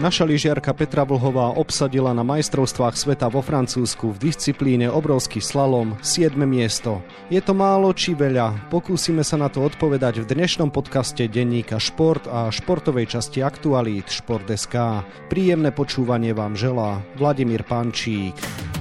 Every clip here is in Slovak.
Naša lyžiarka Petra Vlhová obsadila na majstrovstvách sveta vo Francúzsku v disciplíne obrovský slalom 7. miesto. Je to málo či veľa? Pokúsime sa na to odpovedať v dnešnom podcaste denníka Šport a športovej časti Aktualít Šport.sk. Príjemné počúvanie vám želá Vladimír Pančík.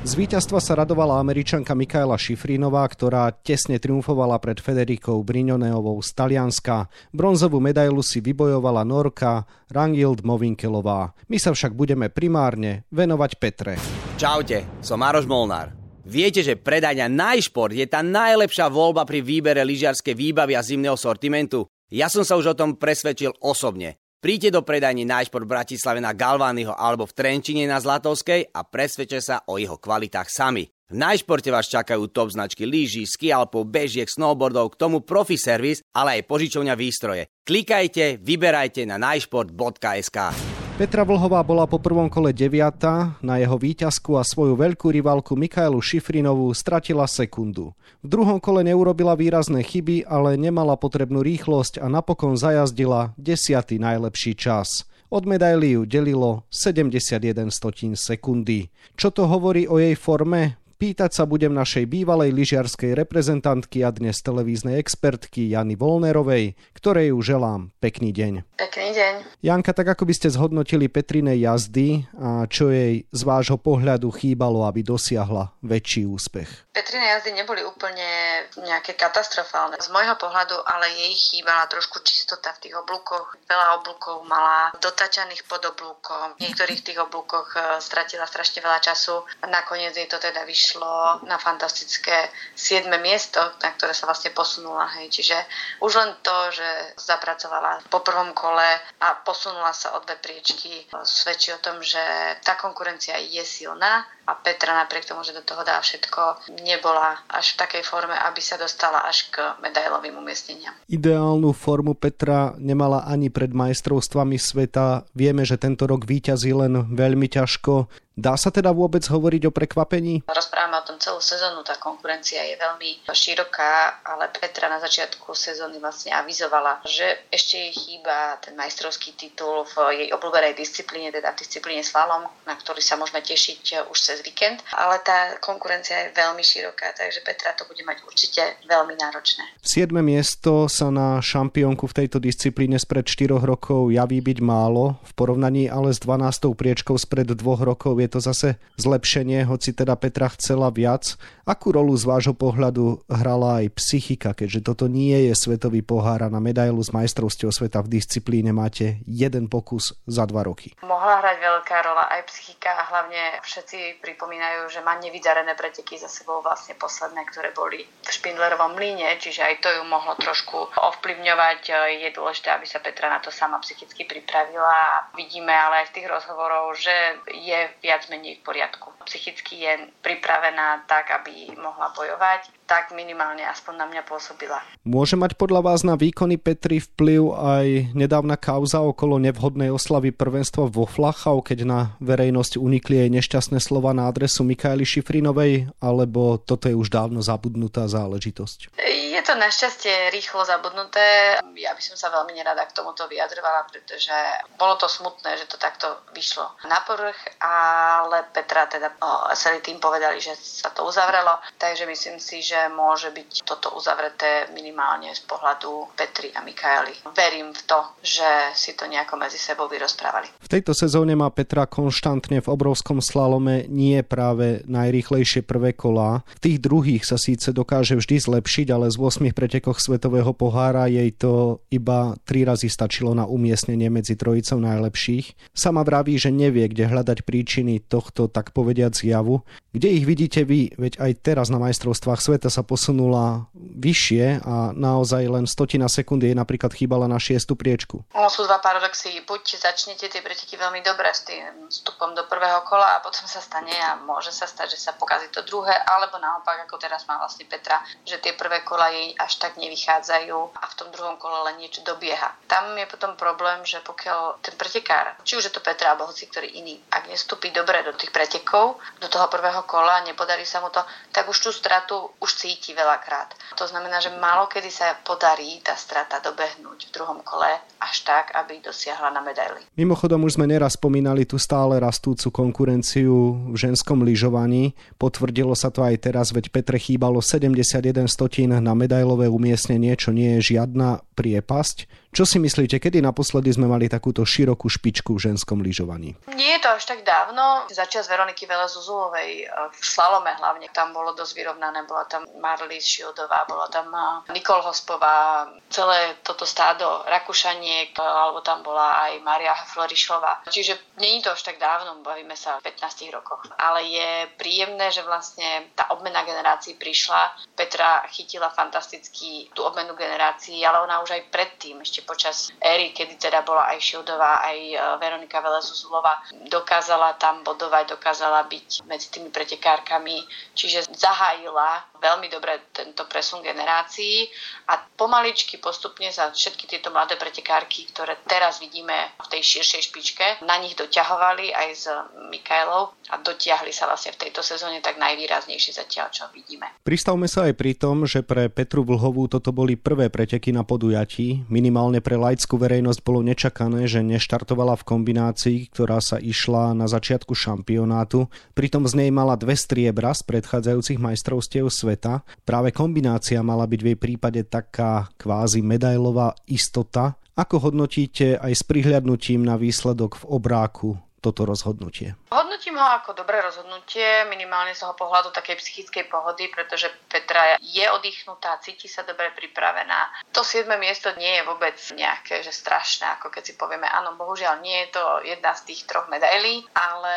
Z víťazstva sa radovala američanka Mikaela Šifrínová, ktorá tesne triumfovala pred Federikou Brignoneovou z Talianska. Bronzovú medailu si vybojovala Norka Rangild Movinkelová. My sa však budeme primárne venovať Petre. Čaute, som Maroš Molnár. Viete, že predajňa Najšport je tá najlepšia voľba pri výbere lyžiarskej výbavy a zimného sortimentu? Ja som sa už o tom presvedčil osobne. Príďte do predajní Najšport v Bratislave na Galványho alebo v Trenčine na Zlatovskej a presvedčte sa o jeho kvalitách sami. V Najšporte vás čakajú top značky lyží, skialpov, bežiek, snowboardov, k tomu profi servis, ale aj požičovňa výstroje. Klikajte, vyberajte na najšport.sk. Petra Vlhová bola po prvom kole deviata, na jeho výťazku a svoju veľkú rivalku Michaelu Šifrinovú stratila sekundu. V druhom kole neurobila výrazné chyby, ale nemala potrebnú rýchlosť a napokon zajazdila desiatý najlepší čas. Od medaily ju delilo 71 stotín sekundy. Čo to hovorí o jej forme? Pýtať sa budem našej bývalej lyžiarskej reprezentantky a dnes televíznej expertky Jany Volnerovej, ktorej ju želám pekný deň. Pekný deň. Janka, tak ako by ste zhodnotili Petrinej jazdy a čo jej z vášho pohľadu chýbalo, aby dosiahla väčší úspech? Petrine jazdy neboli úplne nejaké katastrofálne. Z môjho pohľadu ale jej chýbala trošku čistota v tých oblúkoch. Veľa oblúkov mala dotačaných pod oblúkom. V niektorých tých oblúkoch eh, stratila strašne veľa času. Nakoniec jej to teda vyšlo išlo na fantastické 7. miesto, na ktoré sa vlastne posunula. Hej. Čiže už len to, že zapracovala po prvom kole a posunula sa o dve priečky, svedčí o tom, že tá konkurencia je silná a Petra napriek tomu, že do toho dá všetko, nebola až v takej forme, aby sa dostala až k medailovým umiestneniam. Ideálnu formu Petra nemala ani pred majstrovstvami sveta. Vieme, že tento rok víťazí len veľmi ťažko. Dá sa teda vôbec hovoriť o prekvapení? Rozprávame o tom celú sezónu, tá konkurencia je veľmi široká, ale Petra na začiatku sezóny vlastne avizovala, že ešte jej chýba ten majstrovský titul v jej obľúbenej disciplíne, teda v disciplíne slalom, na ktorý sa môžeme tešiť už cez víkend, ale tá konkurencia je veľmi široká, takže Petra to bude mať určite veľmi náročné. 7. miesto sa na šampiónku v tejto disciplíne spred 4 rokov javí byť málo, v porovnaní ale s 12. priečkou spred 2 rokov je to zase zlepšenie, hoci teda Petra chcela viac. Akú rolu z vášho pohľadu hrala aj psychika, keďže toto nie je svetový pohár a na medailu z majstrovstiev sveta v disciplíne máte jeden pokus za dva roky? Mohla hrať veľká rola aj psychika a hlavne všetci pripomínajú, že má nevydarené preteky za sebou vlastne posledné, ktoré boli v Špindlerovom mlyne, čiže aj to ju mohlo trošku ovplyvňovať. Je dôležité, aby sa Petra na to sama psychicky pripravila. Vidíme ale aj z tých rozhovorov, že je viac viac menej v poriadku. Psychicky je pripravená tak, aby mohla bojovať, tak minimálne aspoň na mňa pôsobila. Môže mať podľa vás na výkony Petri vplyv aj nedávna kauza okolo nevhodnej oslavy prvenstva vo Flachau, keď na verejnosť unikli jej nešťastné slova na adresu Mikaeli Šifrinovej, alebo toto je už dávno zabudnutá záležitosť? Je to našťastie rýchlo zabudnuté. Ja by som sa veľmi nerada k tomuto vyjadrovala, pretože bolo to smutné, že to takto vyšlo na povrch, ale Petra teda celý tým povedali, že sa to uzavrelo, takže myslím si, že môže byť toto uzavreté minimálne z pohľadu Petri a Mikaeli. Verím v to, že si to nejako medzi sebou vyrozprávali. V tejto sezóne má Petra konštantne v obrovskom slalome nie práve najrýchlejšie prvé kolá. V tých druhých sa síce dokáže vždy zlepšiť, ale z 8 pretekoch svetového pohára jej to iba 3 razy stačilo na umiestnenie medzi trojicou najlepších. Sama vraví, že nevie, kde hľadať príčiny tohto tak povediac zjavu. Kde ich vidíte vy? Veď aj teraz na majstrovstvách sveta sa posunula vyššie a naozaj len stotina sekundy jej napríklad chýbala na šiestu priečku. No sú dva paradoxy. Buď začnete tie preteky veľmi dobre s tým vstupom do prvého kola a potom sa stane a môže sa stať, že sa pokazí to druhé, alebo naopak, ako teraz má vlastne Petra, že tie prvé kola jej až tak nevychádzajú a v tom druhom kole len niečo dobieha. Tam je potom problém, že pokiaľ ten pretekár, či už je to Petra alebo hoci ktorý iný, ak nestúpi dobre do tých pretekov, do toho prvého kola, nepodarí sa mu to, tak už tú stratu už cíti veľakrát. To znamená, že málo kedy sa podarí tá strata dobehnúť v druhom kole až tak, aby dosiahla na medaily. Mimochodom už sme neraz spomínali tú stále rastúcu konkurenciu v ženskom lyžovaní. Potvrdilo sa to aj teraz, veď Petre chýbalo 71 stotín na medailové umiestnenie, čo nie je žiadna priepasť. Čo si myslíte, kedy naposledy sme mali takúto širokú špičku v ženskom lyžovaní? Nie je to až tak dávno. Začiat z Veroniky Velezuzulovej v slalome hlavne. Tam bolo dosť vyrovnané. Bola tam Marlies Šildová, bola tam Nikol Hospová, celé toto stádo Rakúšaniek, alebo tam bola aj Maria Florišová. Čiže je to až tak dávno, bavíme sa v 15 rokoch. Ale je príjemné, že vlastne tá obmena generácií prišla. Petra chytila fantasticky tú obmenu generácií, ale ona už aj predtým, ešte ešte počas éry, kedy teda bola aj Šildová, aj e, Veronika Velezuzulova, dokázala tam bodovať, dokázala byť medzi tými pretekárkami, čiže zahájila veľmi dobre tento presun generácií a pomaličky postupne sa všetky tieto mladé pretekárky, ktoré teraz vidíme v tej širšej špičke, na nich doťahovali aj s Mikaelou a dotiahli sa vlastne v tejto sezóne tak najvýraznejšie zatiaľ, čo vidíme. Pristavme sa aj pri tom, že pre Petru Vlhovú toto boli prvé preteky na podujatí, minimálne minimálne pre laickú verejnosť bolo nečakané, že neštartovala v kombinácii, ktorá sa išla na začiatku šampionátu. Pritom z nej mala dve striebra z predchádzajúcich majstrovstiev sveta. Práve kombinácia mala byť v jej prípade taká kvázi medailová istota. Ako hodnotíte aj s prihľadnutím na výsledok v obráku toto rozhodnutie? Hodnotím ho ako dobré rozhodnutie, minimálne z toho pohľadu takej psychickej pohody, pretože Petra je oddychnutá, cíti sa dobre pripravená. To 7. miesto nie je vôbec nejaké, že strašné, ako keď si povieme, áno, bohužiaľ nie je to jedna z tých troch medailí, ale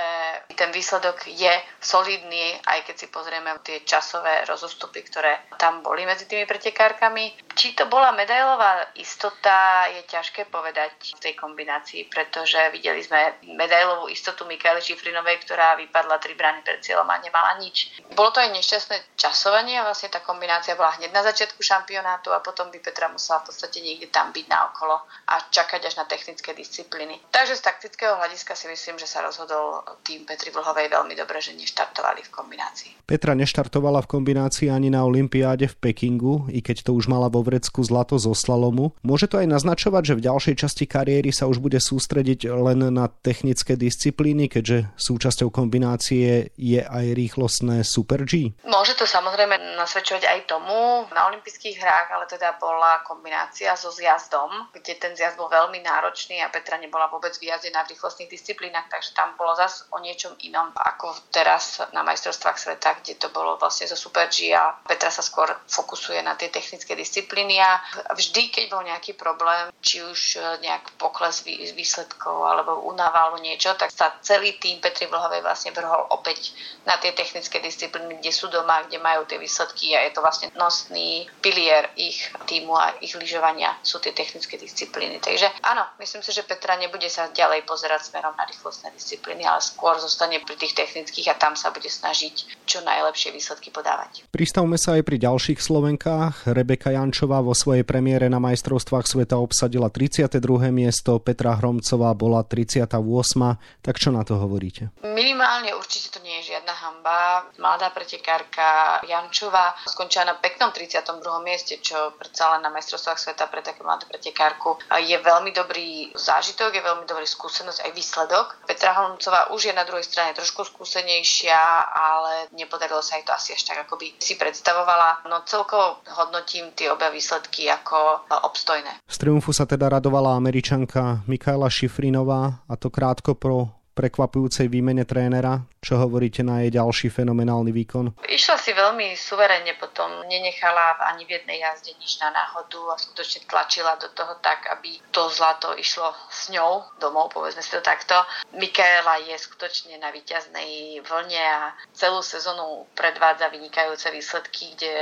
ten výsledok je solidný, aj keď si pozrieme tie časové rozostupy, ktoré tam boli medzi tými pretekárkami. Či to bola medailová istota, je ťažké povedať v tej kombinácii, pretože videli sme medailovú cieľovú istotu Mikaeli Šifrinovej, ktorá vypadla tri brány pred cieľom a nemala nič. Bolo to aj nešťastné časovanie a vlastne tá kombinácia bola hneď na začiatku šampionátu a potom by Petra musela v podstate niekde tam byť na okolo a čakať až na technické disciplíny. Takže z taktického hľadiska si myslím, že sa rozhodol tým Petri Vlhovej veľmi dobre, že neštartovali v kombinácii. Petra neštartovala v kombinácii ani na Olympiáde v Pekingu, i keď to už mala vo vrecku zlato zo slalomu. Môže to aj naznačovať, že v ďalšej časti kariéry sa už bude sústrediť len na technické disciplíny, keďže súčasťou kombinácie je aj rýchlostné Super G? Môže to samozrejme nasvedčovať aj tomu. Na olympijských hrách ale teda bola kombinácia so zjazdom, kde ten zjazd bol veľmi náročný a Petra nebola vôbec vyjazdená v rýchlostných disciplínach, takže tam bolo zase o niečom inom ako teraz na majstrovstvách sveta, kde to bolo vlastne zo Super G a Petra sa skôr fokusuje na tie technické disciplíny a vždy, keď bol nejaký problém, či už nejak pokles výsledkov alebo únava alebo niečo, tak sa celý tým Petri Vlhovej vlastne vrhol opäť na tie technické disciplíny, kde sú doma, kde majú tie výsledky a je to vlastne nosný pilier ich týmu a ich lyžovania sú tie technické disciplíny. Takže áno, myslím si, že Petra nebude sa ďalej pozerať smerom na rýchlostné disciplíny, ale skôr zostane pri tých technických a tam sa bude snažiť čo najlepšie výsledky podávať. Pristavme sa aj pri ďalších Slovenkách. Rebeka Jančová vo svojej premiére na majstrovstvách sveta obsadila 32. miesto, Petra Hromcová bola 38 tak čo na to hovoríte? Minimálne určite to nie je žiadna hamba. Mladá pretekárka Jančová skončila na peknom 32. mieste, čo predsa len na majstrovstvách sveta pre také mladú pretekárku je veľmi dobrý zážitok, je veľmi dobrý skúsenosť aj výsledok. Petra Holmcová už je na druhej strane trošku skúsenejšia, ale nepodarilo sa jej to asi až tak, ako by si predstavovala. No celkovo hodnotím tie obe výsledky ako obstojné. Z triumfu sa teda radovala američanka Mikaela Šifrinová a to krátko prekvapujúcej výmene trénera. Čo hovoríte na jej ďalší fenomenálny výkon? Išla si veľmi suverenne potom, nenechala ani v jednej jazde nič na náhodu a skutočne tlačila do toho tak, aby to zlato išlo s ňou domov, povedzme si to takto. Mikaela je skutočne na výťaznej vlne a celú sezónu predvádza vynikajúce výsledky, kde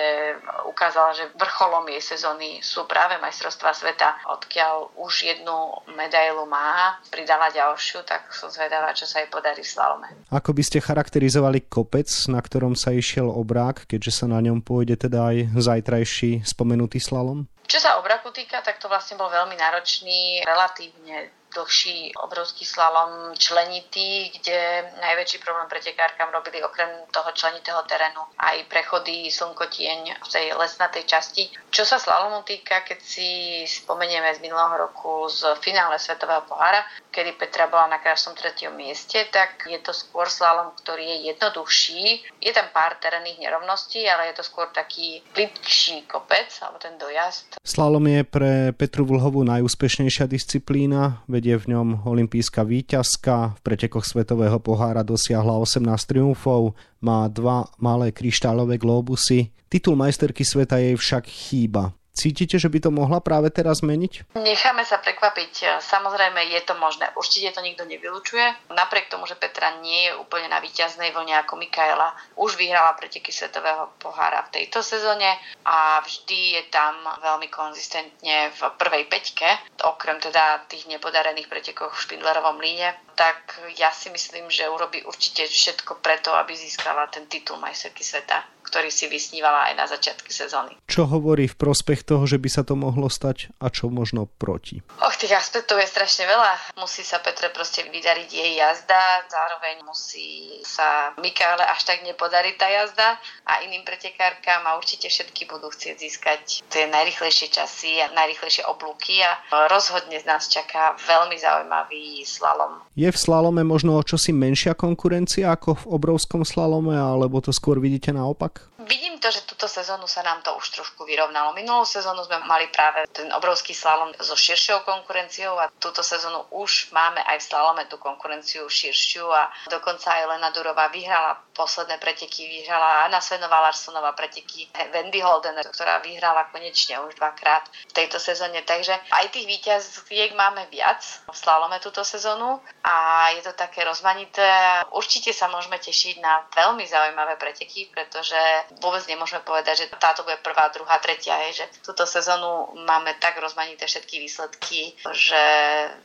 ukázala, že vrcholom jej sezóny sú práve majstrovstvá sveta, odkiaľ už jednu medailu má, pridala ďalšiu, tak som zvedavá, čo sa jej podarí v slalome. Ako by ste charakterizovali kopec, na ktorom sa išiel obrák, keďže sa na ňom pôjde teda aj zajtrajší spomenutý slalom? Čo sa obraku týka, tak to vlastne bol veľmi náročný, relatívne dlhší obrovský slalom členitý, kde najväčší problém pretekárkam robili okrem toho členitého terénu aj prechody slnkotieň v tej lesnatej časti. Čo sa slalomu týka, keď si spomenieme z minulého roku z finále Svetového pohára, kedy Petra bola na krásnom tretiom mieste, tak je to skôr slalom, ktorý je jednoduchší. Je tam pár terénnych nerovností, ale je to skôr taký plitkší kopec, alebo ten dojazd. Slalom je pre Petru Vlhovú najúspešnejšia disciplína, vedie v ňom olimpijská výťazka, v pretekoch Svetového pohára dosiahla 18 triumfov, má dva malé kryštálové globusy. Titul majsterky sveta jej však chýba. Cítite, že by to mohla práve teraz zmeniť? Necháme sa prekvapiť. Samozrejme, je to možné. Určite to nikto nevylučuje. Napriek tomu, že Petra nie je úplne na víťaznej vlne ako Mikaela, už vyhrala preteky Svetového pohára v tejto sezóne a vždy je tam veľmi konzistentne v prvej peťke, okrem teda tých nepodarených pretekov v Špindlerovom líne tak ja si myslím, že urobí určite všetko preto, aby získala ten titul majsterky sveta, ktorý si vysnívala aj na začiatky sezóny. Čo hovorí v prospech toho, že by sa to mohlo stať a čo možno proti? Och, tých aspektov je strašne veľa. Musí sa Petre proste vydariť jej jazda, zároveň musí sa Mikále až tak nepodariť tá jazda a iným pretekárkam a určite všetky budú chcieť získať tie najrychlejšie časy a najrychlejšie oblúky a rozhodne z nás čaká veľmi zaujímavý slalom. Je v slalome možno o čosi menšia konkurencia ako v obrovskom slalome, alebo to skôr vidíte naopak? Vidím to, že túto sezónu sa nám to už trošku vyrovnalo. Minulú sezónu sme mali práve ten obrovský slalom so širšou konkurenciou a túto sezónu už máme aj v slalome tú konkurenciu širšiu a dokonca aj Lena Durová vyhrala posledné preteky, vyhrala Anna Svenová Larsonová preteky, Wendy Holden, ktorá vyhrala konečne už dvakrát v tejto sezóne. Takže aj tých víťaziek máme viac v slalome túto sezónu a je to také rozmanité. Určite sa môžeme tešiť na veľmi zaujímavé preteky, pretože vôbec nemôžeme povedať, že táto bude prvá, druhá, tretia, je, že túto sezónu máme tak rozmanité všetky výsledky, že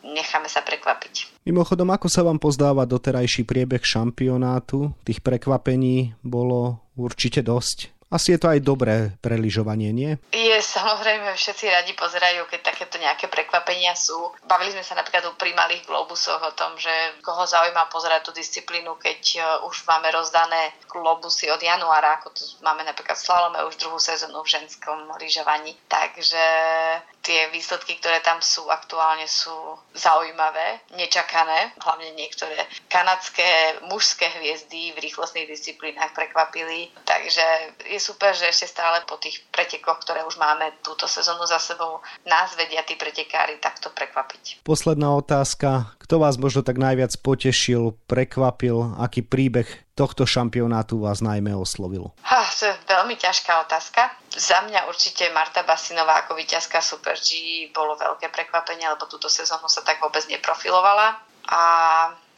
necháme sa prekvapiť. Mimochodom, ako sa vám pozdáva doterajší priebeh šampionátu? Tých prekvapení bolo určite dosť. Asi je to aj dobré pre lyžovanie, nie? Je, samozrejme, všetci radi pozerajú, keď takéto nejaké prekvapenia sú. Bavili sme sa napríklad pri malých globusoch o tom, že koho zaujíma pozerať tú disciplínu, keď e, už máme rozdané globusy od januára, ako tu máme napríklad slalome už druhú sezónu v ženskom lyžovaní. Takže tie výsledky, ktoré tam sú aktuálne sú zaujímavé, nečakané. Hlavne niektoré kanadské mužské hviezdy v rýchlostných disciplínach prekvapili. Takže je super, že ešte stále po tých pretekoch, ktoré už máme túto sezónu za sebou, nás vedia tí pretekári takto prekvapiť. Posledná otázka. Kto vás možno tak najviac potešil, prekvapil? Aký príbeh tohto šampionátu vás najmä oslovil? Ha, to je veľmi ťažká otázka. Za mňa určite Marta Basinová ako víťazka Super G bolo veľké prekvapenie, lebo túto sezónu sa tak vôbec neprofilovala. A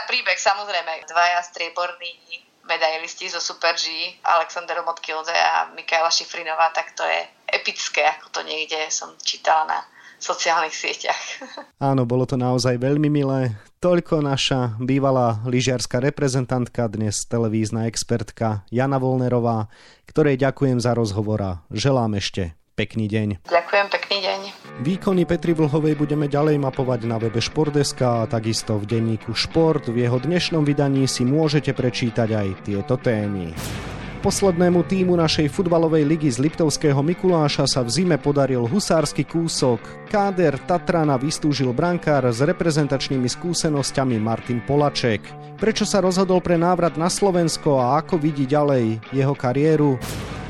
príbeh samozrejme, dvaja strieborní medailisti zo Super G, Alexander Motkilde a Mikaela Šifrinová, tak to je epické, ako to niekde som čítala na sociálnych sieťach. Áno, bolo to naozaj veľmi milé. Toľko naša bývalá lyžiarská reprezentantka, dnes televízna expertka Jana Volnerová, ktorej ďakujem za rozhovor a želám ešte pekný deň. Ďakujem, pekný deň. Výkony Petri Vlhovej budeme ďalej mapovať na webe Športdeska a takisto v denníku Šport. V jeho dnešnom vydaní si môžete prečítať aj tieto témy. Poslednému týmu našej futbalovej ligy z Liptovského Mikuláša sa v zime podaril husársky kúsok. Káder Tatrana vystúžil brankár s reprezentačnými skúsenosťami Martin Polaček. Prečo sa rozhodol pre návrat na Slovensko a ako vidí ďalej jeho kariéru?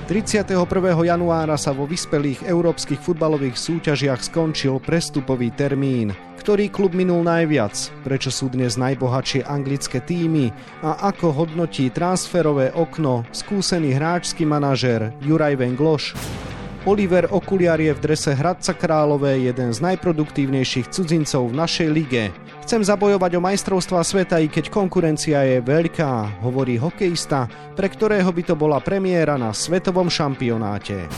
31. januára sa vo vyspelých európskych futbalových súťažiach skončil prestupový termín. Ktorý klub minul najviac? Prečo sú dnes najbohatšie anglické týmy? A ako hodnotí transferové okno skúsený hráčsky manažér Juraj Vengloš? Oliver Okuliar je v drese Hradca Králové jeden z najproduktívnejších cudzincov v našej lige. Chcem zabojovať o majstrovstva sveta, i keď konkurencia je veľká, hovorí hokejista, pre ktorého by to bola premiéra na svetovom šampionáte.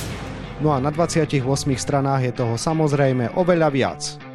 No a na 28 stranách je toho samozrejme oveľa viac.